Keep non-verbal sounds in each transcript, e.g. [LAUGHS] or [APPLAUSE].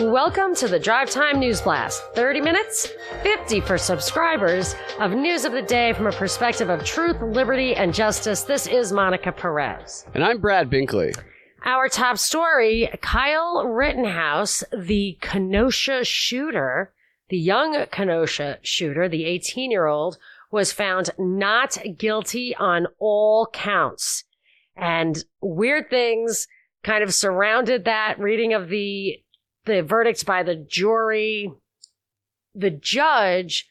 Welcome to the Drive Time News Blast. 30 minutes, 50 for subscribers of news of the day from a perspective of truth, liberty, and justice. This is Monica Perez. And I'm Brad Binkley. Our top story Kyle Rittenhouse, the Kenosha shooter, the young Kenosha shooter, the 18 year old, was found not guilty on all counts. And weird things kind of surrounded that reading of the the verdicts by the jury, the judge,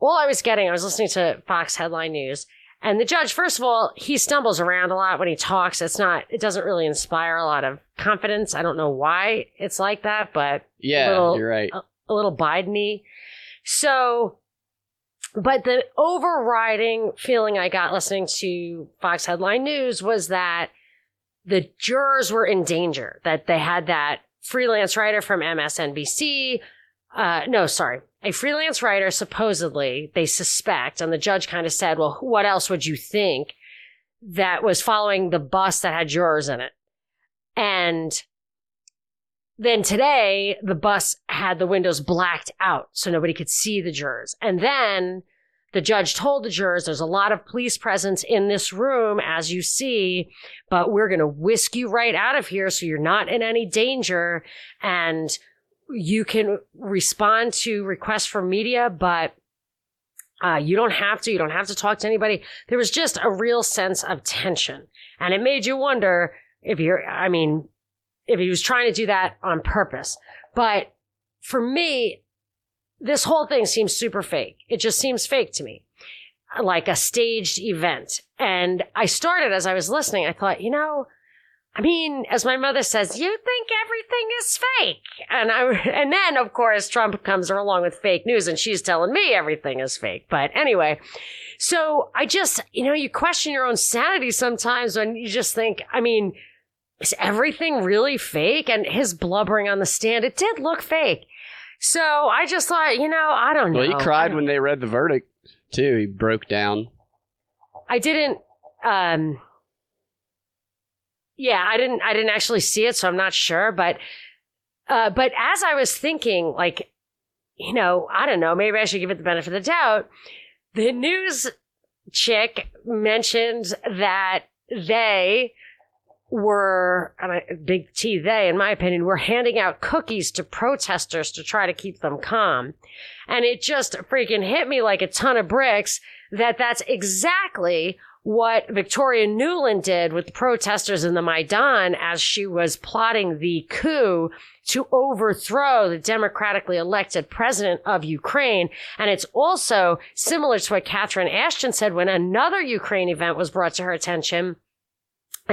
all I was getting, I was listening to Fox Headline News, and the judge, first of all, he stumbles around a lot when he talks. It's not, it doesn't really inspire a lot of confidence. I don't know why it's like that, but yeah, little, you're right. A, a little Biden So, but the overriding feeling I got listening to Fox Headline News was that the jurors were in danger, that they had that freelance writer from MSNBC. Uh, no, sorry. A freelance writer, supposedly, they suspect, and the judge kind of said, well, what else would you think that was following the bus that had jurors in it? And then today, the bus had the windows blacked out so nobody could see the jurors. And then the judge told the jurors there's a lot of police presence in this room, as you see, but we're going to whisk you right out of here so you're not in any danger. And you can respond to requests from media, but uh, you don't have to. You don't have to talk to anybody. There was just a real sense of tension. And it made you wonder if you're, I mean, if he was trying to do that on purpose. But for me, this whole thing seems super fake. It just seems fake to me, like a staged event. And I started as I was listening, I thought, you know, I mean, as my mother says, you think everything is fake. And I, [LAUGHS] and then of course Trump comes along with fake news and she's telling me everything is fake. But anyway, so I just, you know, you question your own sanity sometimes when you just think, I mean, is everything really fake? And his blubbering on the stand, it did look fake. So I just thought, you know, I don't know. Well, he cried when they read the verdict too. He broke down. I didn't. Um, yeah, I didn't. I didn't actually see it, so I'm not sure. But, uh, but as I was thinking, like, you know, I don't know. Maybe I should give it the benefit of the doubt. The news chick mentioned that they were, and I, big T they, in my opinion, were handing out cookies to protesters to try to keep them calm. And it just freaking hit me like a ton of bricks that that's exactly what Victoria Nuland did with the protesters in the Maidan as she was plotting the coup to overthrow the democratically elected president of Ukraine. And it's also similar to what Catherine Ashton said when another Ukraine event was brought to her attention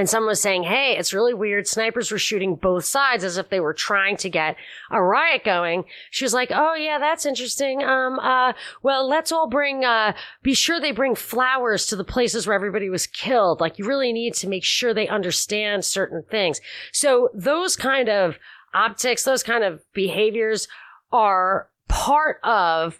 and someone was saying, Hey, it's really weird. Snipers were shooting both sides as if they were trying to get a riot going. She was like, Oh yeah, that's interesting. Um, uh, well, let's all bring, uh, be sure they bring flowers to the places where everybody was killed. Like you really need to make sure they understand certain things. So those kind of optics, those kind of behaviors are part of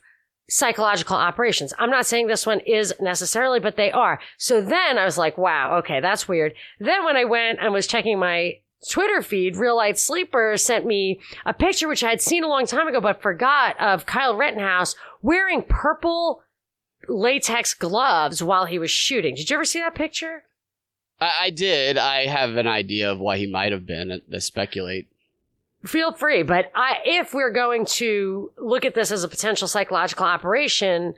psychological operations. I'm not saying this one is necessarily, but they are. So then I was like, wow, okay, that's weird. Then when I went and was checking my Twitter feed, Real Light Sleeper sent me a picture which I had seen a long time ago, but forgot of Kyle Rittenhouse wearing purple latex gloves while he was shooting. Did you ever see that picture? I, I did. I have an idea of why he might have been. To uh, speculate feel free. But I, if we're going to look at this as a potential psychological operation,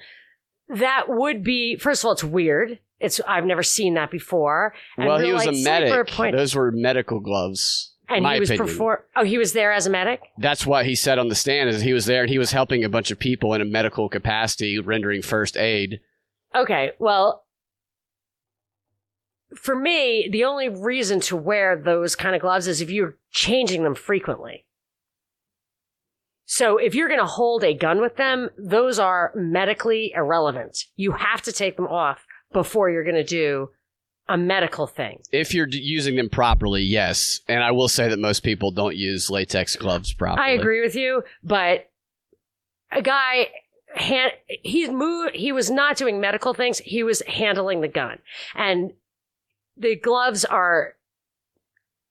that would be, first of all, it's weird. It's, I've never seen that before. And well, he was a medic. Point, Those were medical gloves. And he was perform. Oh, he was there as a medic. That's what he said on the stand. Is he was there and he was helping a bunch of people in a medical capacity, rendering first aid. Okay, well, for me, the only reason to wear those kind of gloves is if you're changing them frequently. So if you're going to hold a gun with them, those are medically irrelevant. You have to take them off before you're going to do a medical thing. If you're using them properly, yes. And I will say that most people don't use latex gloves properly. I agree with you, but a guy hand, he's moved, he was not doing medical things. He was handling the gun. And the gloves are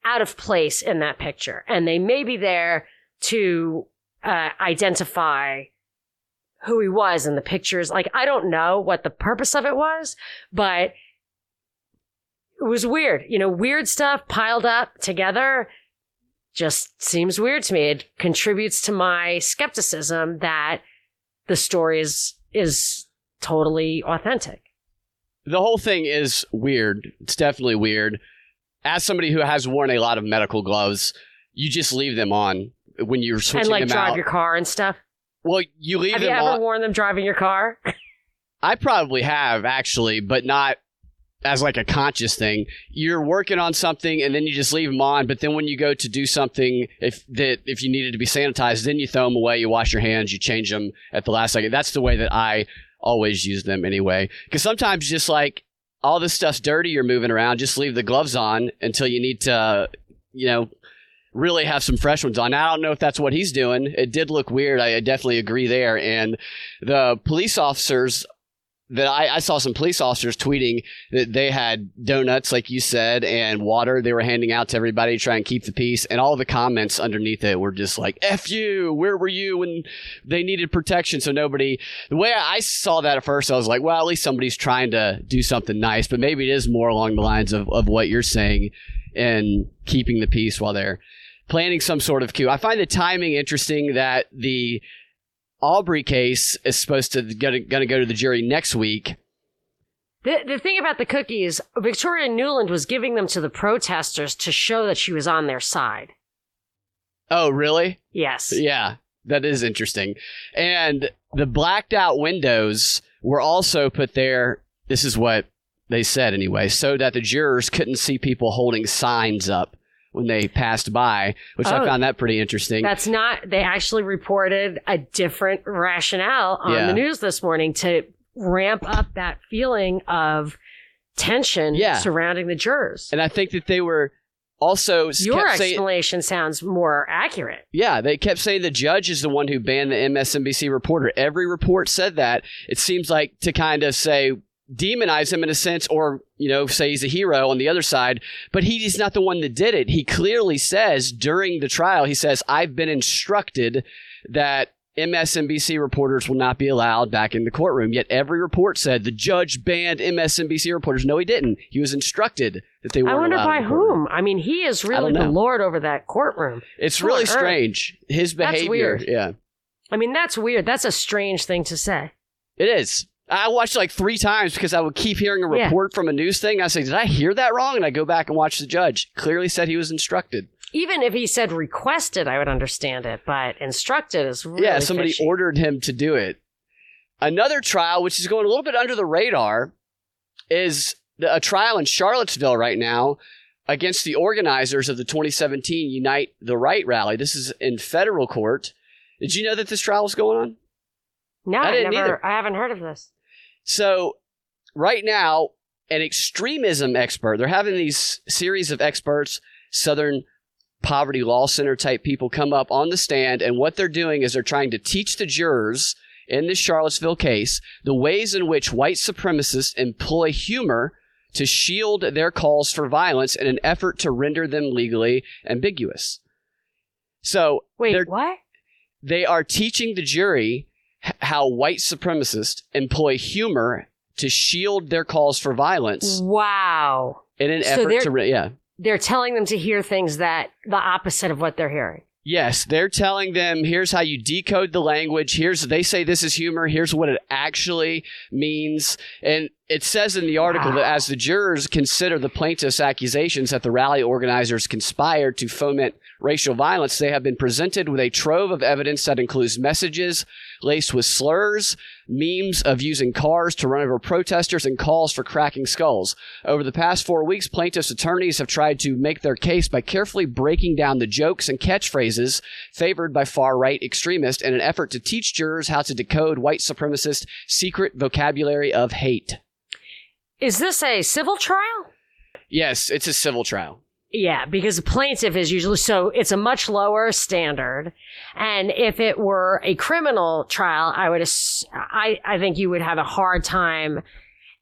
out of place in that picture and they may be there to uh, identify who he was in the pictures. Like, I don't know what the purpose of it was, but it was weird. You know, weird stuff piled up together just seems weird to me. It contributes to my skepticism that the story is, is totally authentic. The whole thing is weird. It's definitely weird. As somebody who has worn a lot of medical gloves, you just leave them on when you're switching out. and like them drive out. your car and stuff. well, you leave Have them you ever on. worn them driving your car? I probably have actually, but not as like a conscious thing. You're working on something and then you just leave them on, but then when you go to do something, if that if you needed to be sanitized, then you throw them away. You wash your hands, you change them at the last second. That's the way that I always use them anyway. Because sometimes just like all this stuff's dirty, you're moving around. Just leave the gloves on until you need to, you know. Really have some fresh ones on. I don't know if that's what he's doing. It did look weird. I definitely agree there. And the police officers that I, I saw some police officers tweeting that they had donuts, like you said, and water they were handing out to everybody to try and keep the peace. And all the comments underneath it were just like, F you, where were you when they needed protection? So nobody, the way I saw that at first, I was like, well, at least somebody's trying to do something nice. But maybe it is more along the lines of, of what you're saying and keeping the peace while they're planning some sort of coup. I find the timing interesting that the Arbery case is supposed to going to go to the jury next week. The, the thing about the cookies, Victoria Nuland was giving them to the protesters to show that she was on their side. Oh, really? Yes. Yeah, that is interesting. And the blacked out windows were also put there. This is what they said anyway, so that the jurors couldn't see people holding signs up when they passed by, which I Oh. found that pretty interesting. That's not, they actually reported a different rationale on Yeah. the news this morning to ramp up that feeling of tension Yeah. surrounding the jurors. and I think that they were also Your kept saying, explanation sounds more accurate. Yeah, they kept saying the judge is the one who banned the MSNBC reporter. Every report said that. It seems like to kind of say demonize him in a sense or you know say he's a hero on the other side but he is not the one that did it he clearly says during the trial he says i've been instructed that msnbc reporters will not be allowed back in the courtroom yet every report said the judge banned msnbc reporters no he didn't he was instructed that they weren't I wonder by whom. I mean, he is really the lord over that courtroom. it's Who really earth? strange his That's behavior weird. yeah I mean, that's weird. That's a strange thing to say. It is. I watched it like three times because I would keep hearing a Yeah. report from a news thing. I say, did I hear that wrong? And I go back and watch the judge. Clearly said he was instructed. Even if he said requested, I would understand it, but instructed is really yeah, somebody fishy. ordered him to do it. Another trial, which is going a little bit under the radar, is a trial in Charlottesville right now against the organizers of the 2017 Unite the Right rally. This is in federal court. Did you know that this trial was going on? No, I I, never. either. I haven't heard of this. So, right now, an extremism expert, they're having these series of experts, Southern Poverty Law Center type people come up on the stand, and what they're doing is they're trying to teach the jurors in this Charlottesville case the ways in which white supremacists employ humor to shield their calls for violence in an effort to render them legally ambiguous. So, Wait, what? they are teaching the jury how white supremacists employ humor to shield their calls for violence Wow. in an So effort to re- yeah They're telling them to hear things that the opposite of what they're hearing. yes they're telling them here's how you decode the language here's they say this is humor here's what it actually means and it says in the article Wow. that as the jurors consider the plaintiff's accusations that the rally organizers conspired to foment racial violence they have been presented with a trove of evidence that includes messages laced with slurs memes of using cars to run over protesters and calls for cracking skulls. Over the past four weeks, plaintiffs' attorneys have tried to make their case by carefully breaking down the jokes and catchphrases favored by far right extremists in an effort to teach jurors how to decode white supremacist secret vocabulary of hate. Is this a civil trial? Yes, it's a civil trial. Yeah, because a plaintiff is usually so it's a much lower standard. And if it were a criminal trial, I would I I think you would have a hard time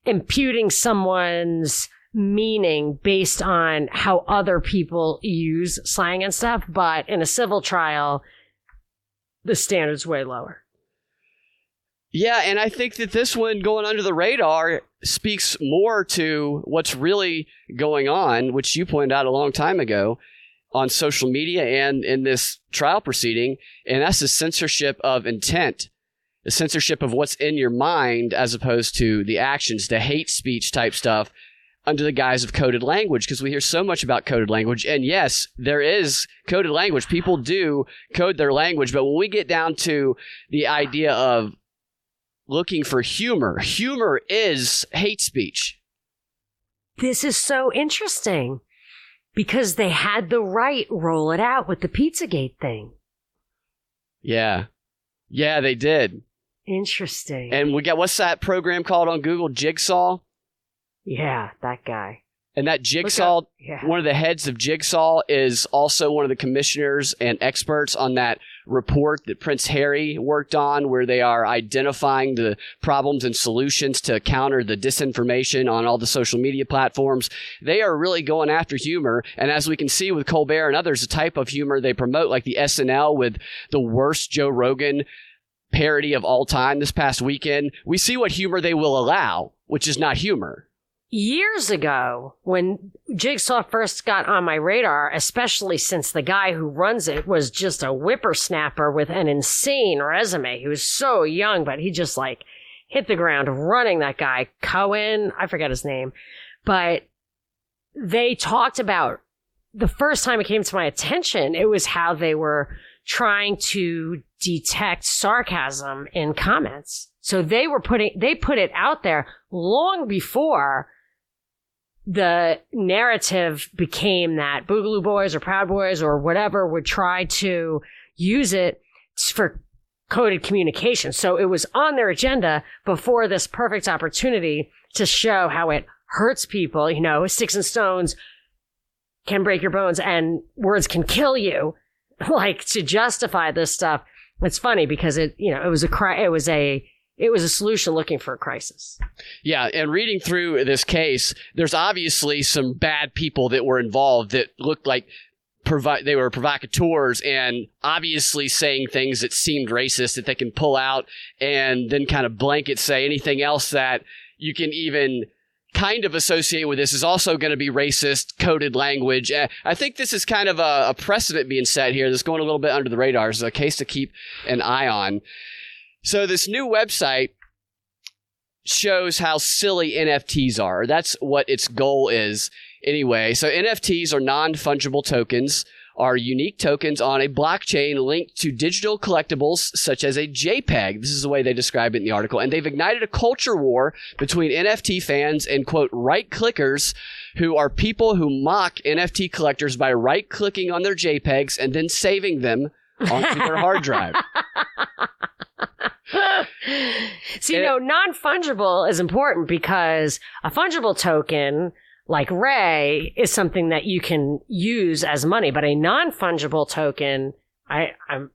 imputing someone's meaning based on how other people use slang and stuff, but in a civil trial, the standard's way lower. Yeah, and I think that this one going under the radar speaks more to what's really going on, which you pointed out a long time ago on social media and in this trial proceeding, and that's the censorship of intent, the censorship of what's in your mind as opposed to the actions, the hate speech type stuff under the guise of coded language because we hear so much about coded language. And yes, there is coded language. People do code their language, but when we get down to the idea of looking for humor. Humor is hate speech. This is so interesting because they had the right roll it out with the Pizzagate thing. Yeah. Yeah, they did. Interesting. And we got what's that program called on Google? Jigsaw? Yeah, that guy. And that Jigsaw, yeah. one of the heads of Jigsaw is also one of the commissioners and experts on that report that Prince Harry worked on, where they are identifying the problems and solutions to counter the disinformation on all the social media platforms. They are really going after humor. And as we can see with Colbert and others, the type of humor they promote, like the SNL with the worst Joe Rogan parody of all time this past weekend, we see what humor they will allow, which is not humor years ago when Jigsaw first got on my radar, especially since the guy who runs it was just a whippersnapper with an insane resume. He was so young, but he just like hit the ground running that guy, Cohen, I forget his name, but they talked about the first time it came to my attention, it was how they were trying to detect sarcasm in comments. So they were putting, they put it out there long before the narrative became that Boogaloo Boys or Proud Boys or whatever would try to use it for coded communication. So it was on their agenda before this perfect opportunity to show how it hurts people. You know, sticks and stones can break your bones and words can kill you. [LAUGHS] Like to justify this stuff. It's funny because it, you know, it was a cry, it was a it was a solution looking for a crisis. Yeah, and reading through this case, there's obviously some bad people that were involved that looked like provi- they were provocateurs and obviously saying things that seemed racist that they can pull out and then kind of blanket say anything else that you can even kind of associate with this is also going to be racist coded language. Uh, I think this is kind of a, a, precedent being set here that's going a little bit under the radar. It's a case to keep an eye on. So this new website shows how silly NFTs are. That's what its goal is anyway. So NFTs are non-fungible tokens are unique tokens on a blockchain linked to digital collectibles such as a JPEG. This is the way they describe it in the article. And they've ignited a culture war between NFT fans and quote right clickers who are people who mock NFT collectors by right clicking on their JPEGs and then saving them onto their hard drive. [LAUGHS] [LAUGHS] See, you know, non fungible is important because a fungible token like Ray is something that you can use as money, but a non fungible token, I, I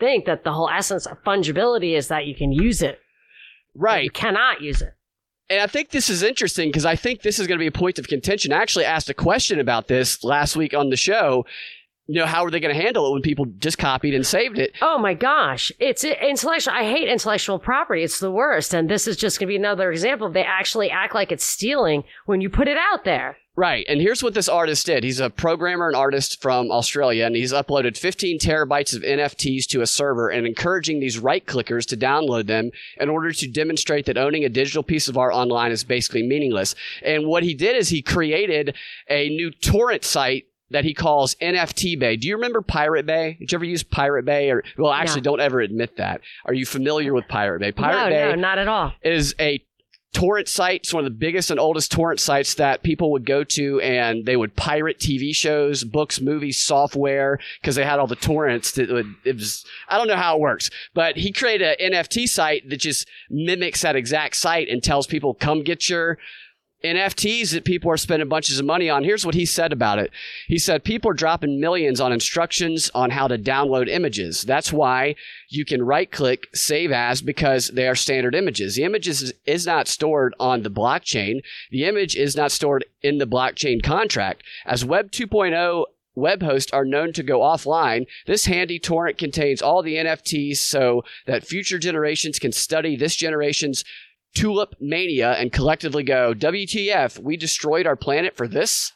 think that the whole essence of fungibility is that you can use it. Right. You cannot use it. And I think this is interesting because I think this is going to be a point of contention. I actually asked a question about this last week on the show you know, how are they going to handle it when people just copied and saved it? Oh my gosh. It's intellectual. I hate intellectual property. It's the worst. And this is just going to be another example. They actually act like it's stealing when you put it out there. Right. And here's what this artist did. He's a programmer and artist from Australia, and he's uploaded 15 terabytes of NFTs to a server and encouraging these right clickers to download them in order to demonstrate that owning a digital piece of art online is basically meaningless. And what he did is he created a new torrent site that he calls NFT Bay. Do you remember Pirate Bay? Did you ever use Pirate Bay? Or well, actually, no. don't ever admit that. Are you familiar with Pirate Bay? Pirate no, Bay, no, not at all. Is a torrent site. It's one of the biggest and oldest torrent sites that people would go to, and they would pirate TV shows, books, movies, software because they had all the torrents. That would it was I don't know how it works, but he created an NFT site that just mimics that exact site and tells people, "Come get your." NFTs that people are spending bunches of money on. Here's what he said about it. He said people are dropping millions on instructions on how to download images. That's why you can right click save as because they are standard images. The image is, is not stored on the blockchain. The image is not stored in the blockchain contract. As Web 2.0 web hosts are known to go offline, this handy torrent contains all the NFTs so that future generations can study this generation's tulip mania and collectively go, WTF, we destroyed our planet for this?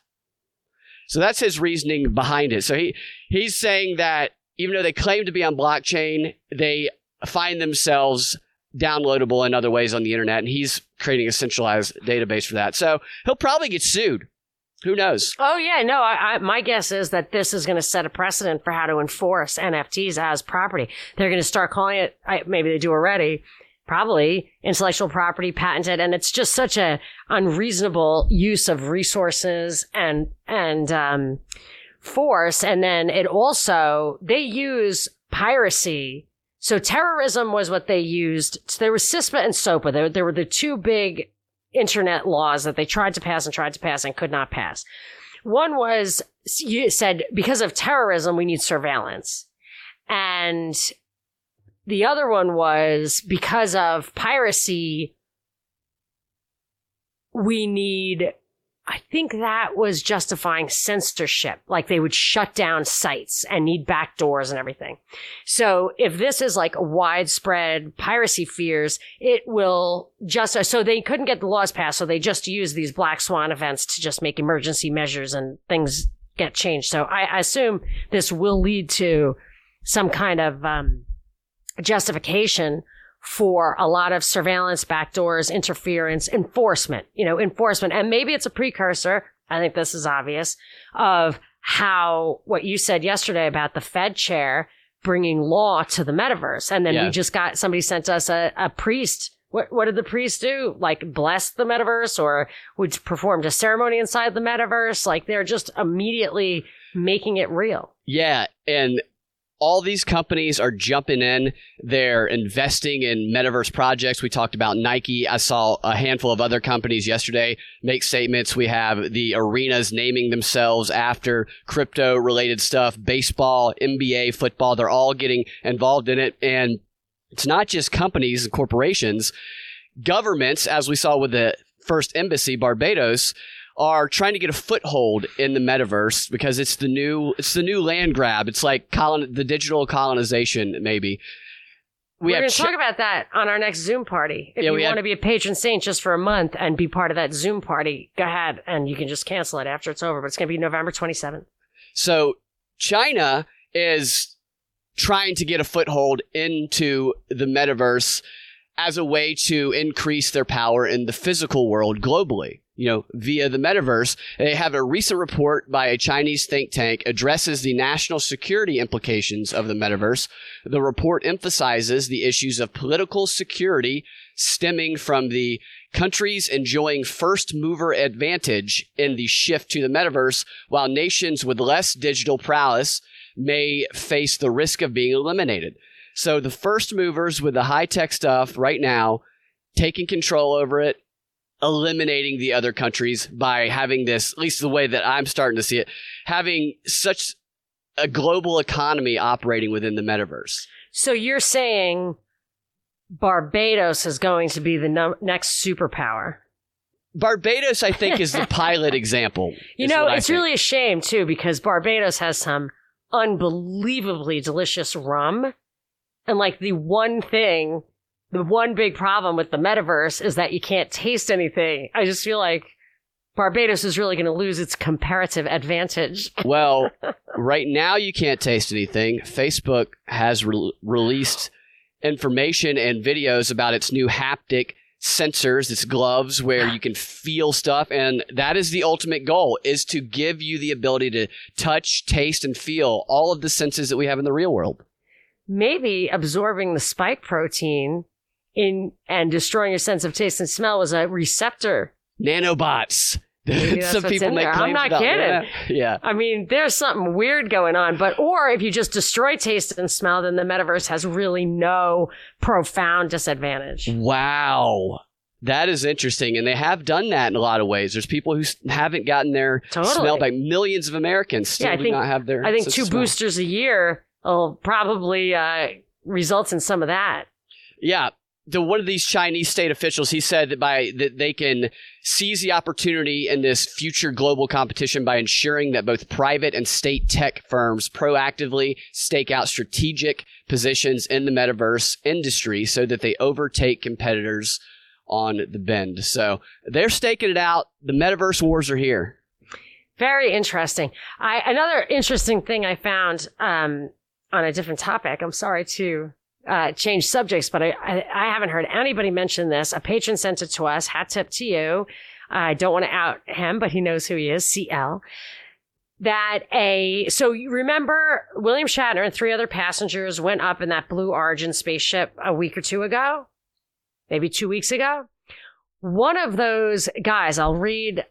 So that's his reasoning behind it. So he, he's saying that even though they claim to be on blockchain, they find themselves downloadable in other ways on the internet, and he's creating a centralized database for that. So he'll probably get sued. Who knows? Oh yeah, no. I, I, my guess is that this is going to set a precedent for how to enforce NFTs as property. They're going to start calling it. I, maybe they do already. Probably intellectual property patented, and it's just such a unreasonable use of resources and and um, force. And then it also they use piracy. So terrorism was what they used. So there was CISPA and SOPA. There, there were the two big internet laws that they tried to pass and tried to pass and could not pass. One was you said because of terrorism we need surveillance. And the other one was because of piracy we need I think that was justifying censorship. Like they would shut down sites and need backdoors and everything. So if this is like widespread piracy fears, it will just, so they couldn't get the laws passed. So they just use these black swan events to just make emergency measures and things get changed. So I, I assume this will lead to some kind of, um, justification for a lot of surveillance, backdoors, interference, enforcement, you know, enforcement. And maybe it's a precursor. I think this is obvious of how what you said yesterday about the Fed chair bringing law to the metaverse. And then yeah. we just got somebody sent us a, a priest. What, what did the priest do? Like bless the metaverse or would performed a ceremony inside the metaverse? Like they're just immediately making it real. Yeah. And all these companies are jumping in. They're investing in metaverse projects. We talked about Nike. I saw a handful of other companies yesterday make statements. We have the arenas naming themselves after crypto related stuff, baseball, NBA, football. They're all getting involved in it. And it's not just companies and corporations, governments, as we saw with the first embassy, Barbados, are trying to get a foothold in the metaverse because it's the new it's the new land grab. It's like colon, the digital colonization, maybe. We are going to ch- talk about that on our next Zoom party. If yeah, you want to be a patron saint just for a month and be part of that Zoom party, go ahead and you can just cancel it after it's over. But it's going to be November 27th. So China is trying to get a foothold into the metaverse as a way to increase their power in the physical world globally you know, via the metaverse. They have a recent report by a Chinese think tank addresses the national security implications of the metaverse. The report emphasizes the issues of political security stemming from the countries enjoying first mover advantage in the shift to the metaverse, while nations with less digital prowess may face the risk of being eliminated. So the first movers with the high tech stuff right now, taking control over it, eliminating the other countries by having this, at least the way that I'm starting to see it, having such a global economy operating within the metaverse. So you're saying Barbados is going to be the no- next superpower? Barbados, I think, is the [LAUGHS] pilot example. You know, it's really a shame too because Barbados has some unbelievably delicious rum. And like the one thing the one big problem with the metaverse is that you can't taste anything. I just feel like Barbados is really going to lose its comparative advantage. [LAUGHS] well, right now you can't taste anything. Facebook has re- released information and videos about its new haptic sensors, its gloves where you can feel stuff and that is the ultimate goal is to give you the ability to touch, taste and feel all of the senses that we have in the real world. Maybe absorbing the spike protein in and destroying your sense of taste and smell was a receptor. Nanobots. [LAUGHS] Some people make I'm not about kidding. That. Yeah. I mean, there's something weird going on. But or if you just destroy taste and smell, then the metaverse has really no profound disadvantage. Wow. That is interesting, and they have done that in a lot of ways. There's people who haven't gotten their totally. smell by millions of Americans still yeah, I do think, not have their. I think two boosters a year will probably uh, results in some of that. Yeah, the one of these Chinese state officials, he said that by that they can seize the opportunity in this future global competition by ensuring that both private and state tech firms proactively stake out strategic positions in the metaverse industry so that they overtake competitors on the bend. So they're staking it out. The metaverse wars are here. Very interesting. I another interesting thing I found um, on a different topic. I'm sorry to uh, change subjects, but I, I, I haven't heard anybody mention this. A patron sent it to us. Hat tip to you. I don't want to out him, but he knows who he is. CL. That a so you remember William Shatner and three other passengers went up in that Blue Origin spaceship a week or two ago, maybe two weeks ago. One of those guys, I'll read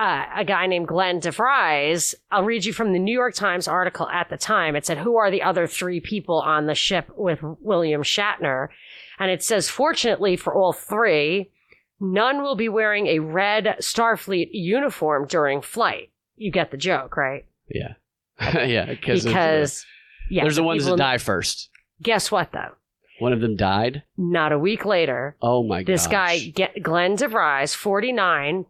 uh, a guy named Glenn DeVries. I'll read you from the New York Times article at the time. It said, Who are the other three people on the ship with William Shatner? And it says, Fortunately for all three, none will be wearing a red Starfleet uniform during flight. You get the joke, right? Yeah. [LAUGHS] yeah. Because, Because, yeah, there's the ones that die first. Guess what, though? One of them died. Not a week later, Oh my god. This guy, Ge- Glenn DeVries, 49,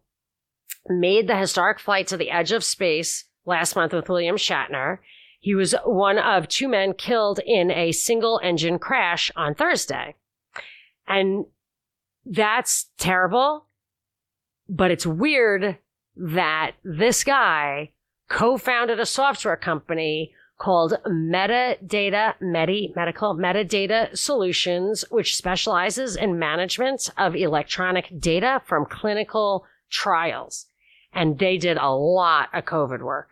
made the historic flight to the edge of space last month with William Shatner. He was one of two men killed in a single engine crash on Thursday. And that's terrible, but it's weird that this guy co-founded a software company called Metadata Medi Medical Metadata Solutions, which specializes in management of electronic data from clinical trials. And they did a lot of COVID work.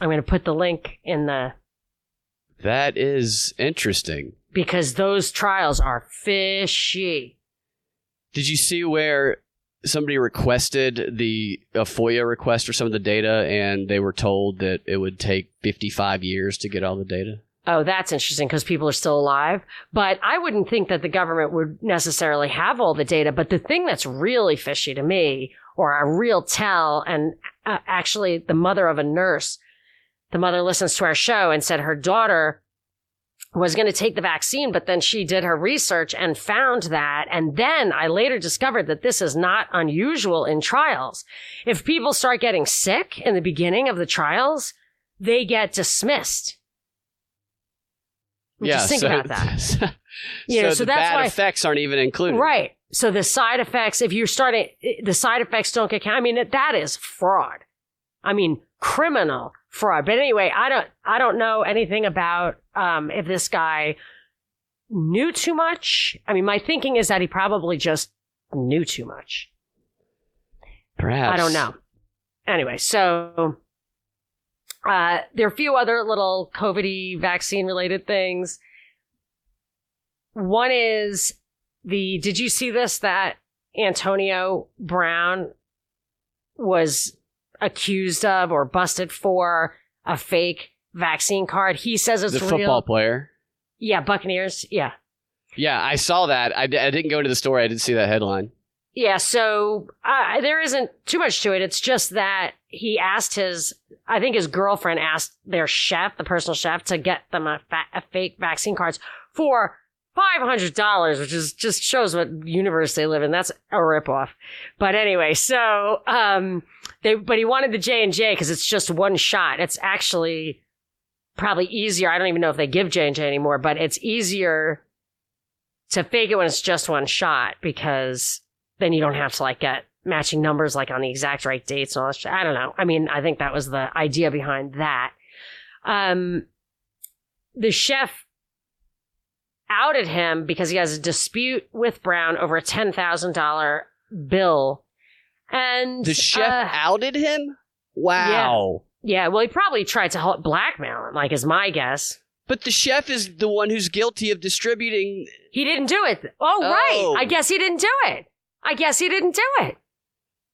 I'm going to put the link in the That is interesting. because those trials are fishy. Did you see where somebody requested the a FOIA request for some of the data, and they were told that it would take 55 years to get all the data? Oh, that's interesting because people are still alive. But I wouldn't think that the government would necessarily have all the data. But the thing that's really fishy to me, or a real tell, and uh, actually the mother of a nurse, the mother listens to our show and said her daughter was going to take the vaccine, but then she did her research and found that. And then I later discovered that this is not unusual in trials. If people start getting sick in the beginning of the trials, they get dismissed. Just think about [LAUGHS] that. so You know, so the that's bad why- effects aren't even included. Right. So the side effects, if you're starting, the side effects don't get counted. I mean, that is fraud. I mean, criminal fraud. But anyway, I don't, I don't know anything about, um, if this guy knew too much. I mean, my thinking is that he probably just knew too much. Perhaps I don't know. Anyway, so, uh, there are a few other little COVID vaccine related things. One is the, did you see this? That Antonio Brown was accused of or busted for a fake vaccine card. He says it's The real. football player. Yeah, Buccaneers. Yeah. Yeah, I saw that. I, d- I didn't go into the story. I didn't see that headline. Yeah, so uh, there isn't too much to it. It's just that he asked his, I think his girlfriend asked their chef, the personal chef, to get them a, fa- a fake vaccine cards for five hundred dollars, which is just shows what universe they live in. That's a ripoff. But anyway, so um, they, but he wanted the J and J because it's just one shot. It's actually probably easier. I don't even know if they give J and J anymore, but it's easier to fake it when it's just one shot because then you don't have to like get matching numbers like on the exact right dates and all that shit. I don't know. I mean, I think that was the idea behind that. Um, the chef outed him because he has a dispute with Brown over a ten thousand dollar bill, and The chef uh, outed him? Wow. yeah, well, he probably tried to help blackmail him, like is my guess. But the chef is the one who's guilty of distributing. He didn't do it. Oh, Oh. right. I guess he didn't do it. I guess he didn't do it.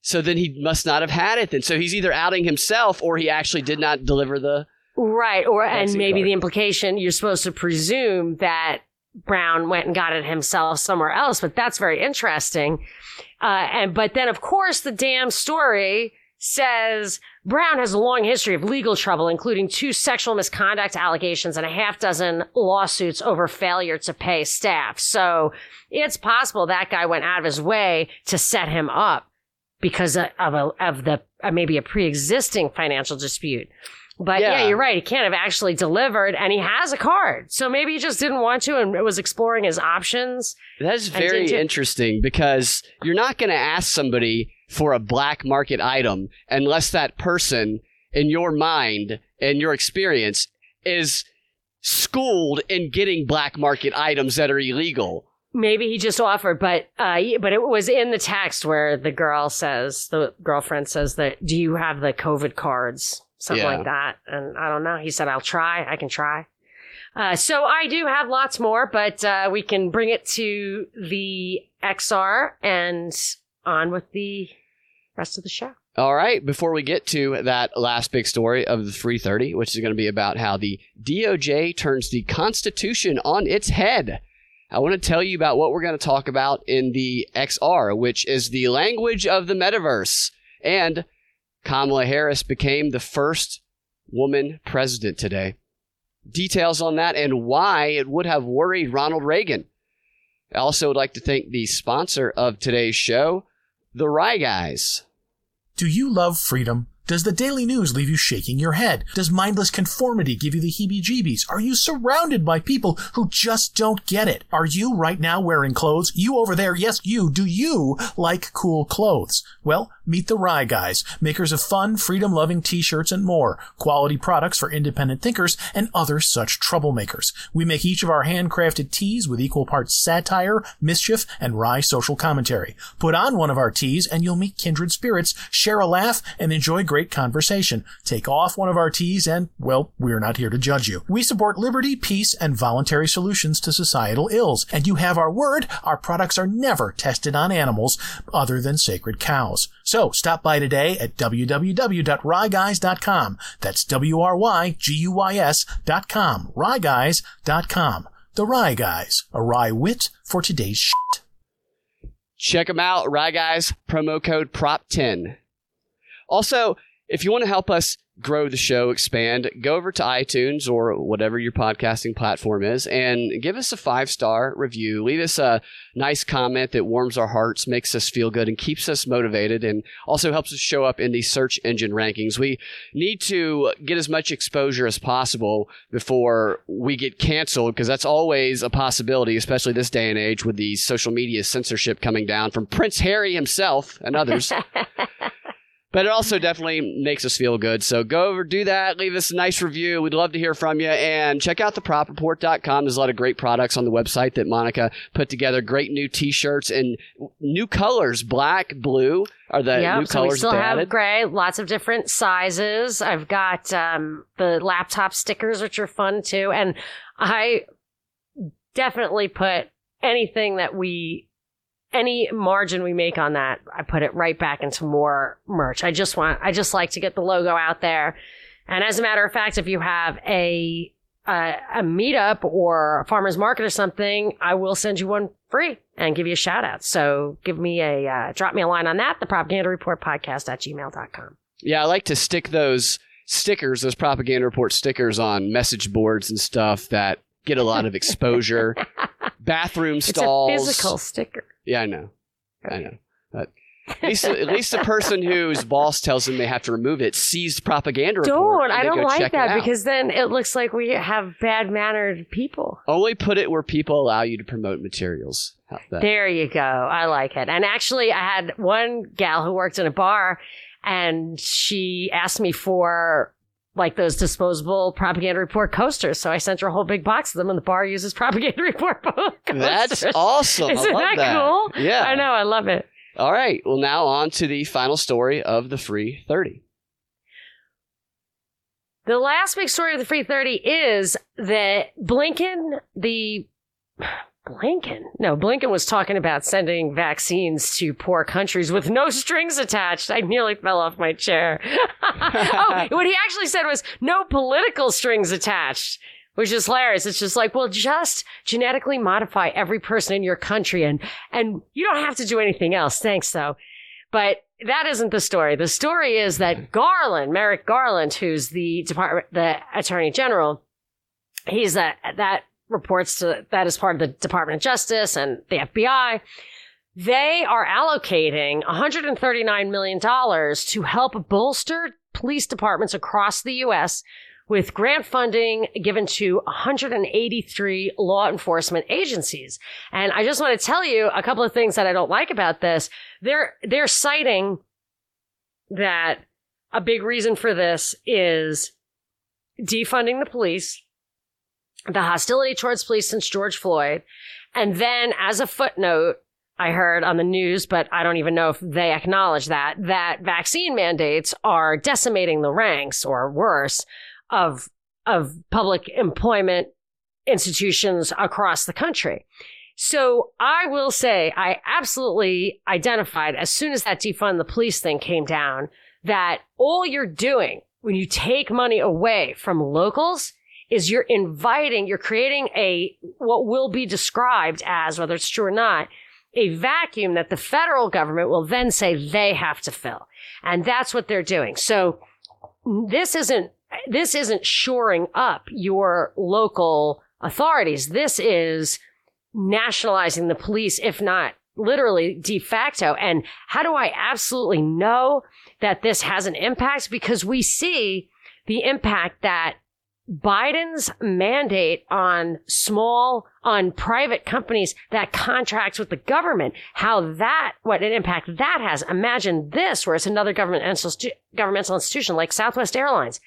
So then he must not have had it then. So he's either outing himself or he actually did not deliver the. Right. Or, and maybe card. the implication you're supposed to presume that Brown went and got it himself somewhere else, but that's very interesting. Uh, and, but then of course the damn story says Brown has a long history of legal trouble, including two sexual misconduct allegations and a half dozen lawsuits over failure to pay staff. So it's possible that guy went out of his way to set him up because of a, of the uh, maybe a pre-existing financial dispute. But yeah. Yeah. you're right. He can't have actually delivered, and he has a card. So maybe he just didn't want to and was exploring his options. That's very interesting because you're not going to ask somebody for a black market item unless that person, in your mind and your experience, is schooled in getting black market items that are illegal. Maybe he just offered, but uh, but it was in the text where the girl says, the girlfriend says that, do you have the COVID cards? Something Yeah. like that. And I don't know. He said, I'll try. I can try. Uh, so I do have lots more, but uh, we can bring it to the XR and on with the rest of the show. All right, before we get to that last big story of the 330, which is going to be about how the DOJ turns the Constitution on its head, I want to tell you about what we're going to talk about in the XR, which is the language of the metaverse. And Kamala Harris became the first woman president today. Details on that and why it would have worried Ronald Reagan. I also would like to thank the sponsor of today's show, the Wry Guys. Do you love freedom? Does the daily news leave you shaking your head? Does mindless conformity give you the heebie jeebies? Are you surrounded by people who just don't get it? Are you right now wearing clothes? You over there, yes, you. Do you like cool clothes? Well, meet the Wry Guys, makers of fun, freedom loving t shirts and more. Quality products for independent thinkers and other such troublemakers. We make each of our handcrafted tees with equal parts satire, mischief, and wry social commentary. Put on one of our tees and you'll meet kindred spirits, share a laugh, and enjoy great conversation. Take off one of our tees and, well, we're not here to judge you. We support liberty, peace, and voluntary solutions to societal ills. And you have our word, our products are never tested on animals other than sacred cows. So stop by today at www.wryguys.com. That's W-R-Y-G-U-Y-S dot com. Wryguys.com. The Wry Guys, a wry wit for today's shit. Check them out, Wry Guys, promo code PROP10. Also, if you want to help us grow the show, expand, go over to iTunes or whatever your podcasting platform is and give us a five star review. Leave us a nice comment that warms our hearts, makes us feel good, and keeps us motivated, and also helps us show up in the search engine rankings. We need to get as much exposure as possible before we get canceled because that's always a possibility, especially this day and age with the social media censorship coming down from Prince Harry himself and others. [LAUGHS] But it also definitely makes us feel good. So go over, do that, leave us a nice review. We'd love to hear from you. And check out thepropreport.com. There's a lot of great products on the website that Monica put together. Great new t shirts and new colors black, blue are the yeah, new so we still have added. gray, lots of different sizes. I've got um, the laptop stickers, which are fun too, and I definitely put anything that we, any margin we make on that, I put it right back into more merch. I just want, I just like to get the logo out there. And as a matter of fact, if you have a a, a meetup or a farmer's market or something, I will send you one free and give you a shout out. So give me a, uh, drop me a line on that, the propaganda report podcast at gmail.com. Yeah, I like to stick those stickers, those propaganda report stickers on message boards and stuff that get a lot of exposure. [LAUGHS] Bathroom It's a physical sticker. Yeah, I know. I know. But at least, at least the person whose boss tells them they have to remove it sees the propaganda report. Don't. I don't like that because then it looks like we have bad mannered people. only put it where people allow you to promote materials. There you go. I like it. And actually, I had one gal who worked in a bar and she asked me for like those disposable propaganda report coasters. So I sent her a whole big box of them and the bar uses propaganda [LAUGHS] report coasters. That's awesome. Isn't I love that cool? Yeah. I know. I love it. All right. Well, now on to the final story of the free 30. The last big story of the Free 30 is that Blinken, the Blinken, no, Blinken was talking about sending vaccines to poor countries with no strings attached. I nearly fell off my chair. [LAUGHS] oh, [LAUGHS] what he actually said was no political strings attached. Which is hilarious. It's just like, well, just genetically modify every person in your country and, and you don't have to do anything else. Thanks though. But that isn't the story. The story is that Garland, Merrick Garland, who's the department, the attorney general, he's that, that reports to, that is part of the Department of Justice and the FBI. They are allocating $139 million to help bolster police departments across the U.S. with grant funding given to 183 law enforcement agencies. And I just want to tell you a couple of things that I don't like about this. They're, they're citing that a big reason for this is defunding the police, the hostility towards police since George Floyd, and then as a footnote, I heard on the news, but I don't even know if they acknowledge that, that vaccine mandates are decimating the ranks or worse of, of public employment institutions across the country. So I will say I absolutely identified as soon as that defund the police thing came down that all you're doing when you take money away from locals is you're inviting, you're creating a, what will be described as, whether it's true or not, a vacuum that the federal government will then say they have to fill. And that's what they're doing. So this isn't, this isn't shoring up your local authorities. This is nationalizing the police, if not literally de facto. And how do I absolutely know that this has an impact? Because we see the impact that Biden's mandate on small, on private companies that contracts with the government, how that, what an impact that has. Imagine this, where it's another government governmental institution like Southwest Airlines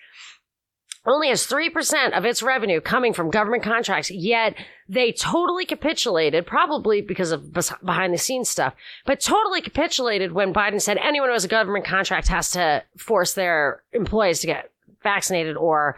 only has 3% of its revenue coming from government contracts, yet they totally capitulated, probably because of behind the scenes stuff, but totally capitulated when Biden said anyone who has a government contract has to force their employees to get vaccinated or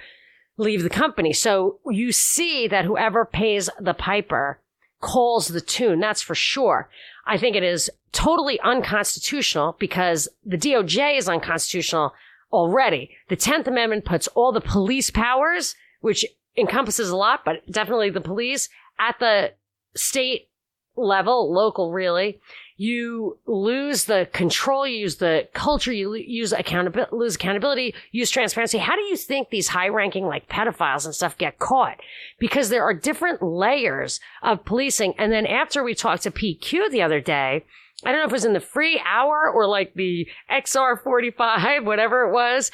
leave the company. So you see that whoever pays the piper calls the tune. That's for sure. I think it is totally unconstitutional because the DOJ is unconstitutional already. The 10th Amendment puts all the police powers, which encompasses a lot, but definitely the police at the state level, local really. You lose the control, you use the culture, you use accountability, lose accountability, use transparency. How do you think these high ranking like pedophiles and stuff get caught? Because there are different layers of policing. And then after we talked to PQ the other day, I don't know if it was in the free hour or like the XR45, whatever it was.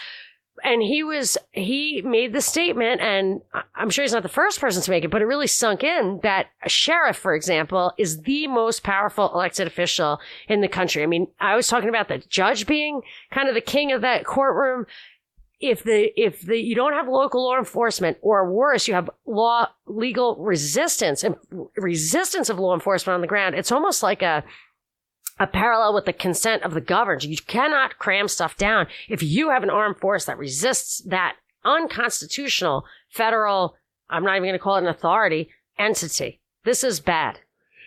And he was, he made the statement, and I'm sure he's not the first person to make it, but it really sunk in that a sheriff, for example, is the most powerful elected official in the country. I mean, I was talking about the judge being kind of the king of that courtroom if the if the you don't have local law enforcement or worse you have law legal resistance and resistance of law enforcement on the ground it's almost like a a parallel with the consent of the governed. You cannot cram stuff down if you have an armed force that resists that unconstitutional federal, I'm not even going to call it an authority, entity. This is bad.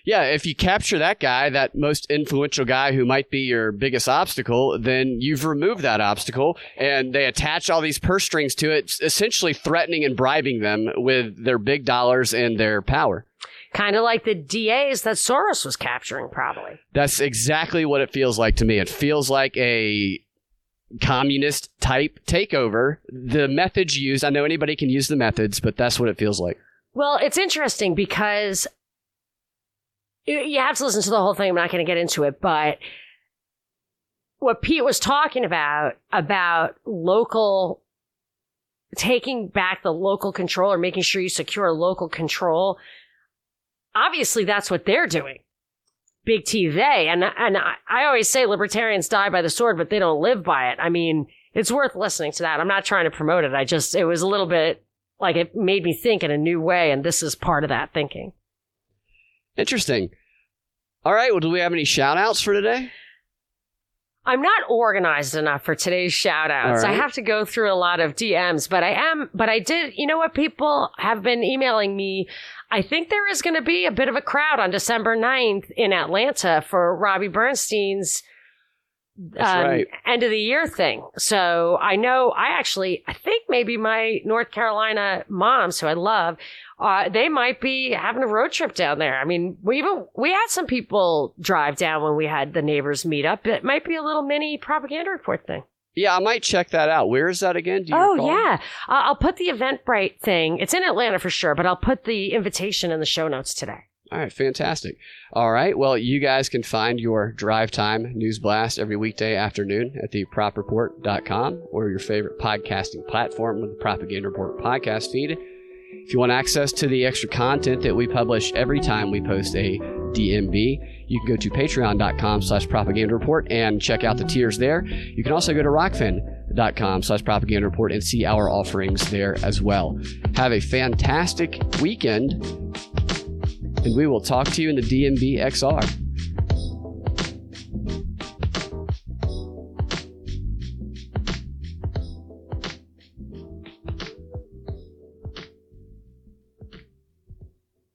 Yeah, if you capture that guy, that most influential guy who might be your biggest obstacle, then you've removed that obstacle and they attach all these purse strings to it, essentially threatening and bribing them with their big dollars and their power. Kind of like the DAs that Soros was capturing, probably. That's exactly what it feels like to me. It feels like a communist type takeover. The methods used, I know anybody can use the methods, but that's what it feels like. Well, it's interesting because you have to listen to the whole thing. I'm not going to get into it, but what Pete was talking about, about local taking back the local control or making sure you secure local control obviously that's what they're doing. Big T they. And, and I, I always say libertarians die by the sword, but they don't live by it. I mean, it's worth listening to that. I'm not trying to promote it. I just, it was a little bit like it made me think in a new way. And this is part of that thinking. Interesting. All right. Well, do we have any shout outs for today? I'm not organized enough for today's shout outs. Right. I have to go through a lot of DMs, but I am, but I did, you know what? People have been emailing me. I think there is going to be a bit of a crowd on December 9th in Atlanta for Robbie Bernstein's That's right. end of the year thing. So I know I actually I think maybe my North Carolina moms, who I love, uh, they might be having a road trip down there. I mean, we even we had some people drive down when we had the neighbors meet up. It might be a little mini propaganda report thing. Yeah, I might check that out. Where is that again? Do you Oh recall? yeah, I'll put the Eventbrite thing. It's in Atlanta for sure, but I'll put the invitation in the show notes today. All right, fantastic. All right, well, you guys can find your drive time news blast every weekday afternoon at thepropreport.com or your favorite podcasting platform with the Propaganda Report podcast feed. If you want access to the extra content that we publish every time we post a DNB, you can go to patreon.com slash propaganda report and check out the tiers there. You can also go to rokfin.com slash propaganda report and see our offerings there as well. Have a fantastic weekend and we will talk to you in the DNB XR.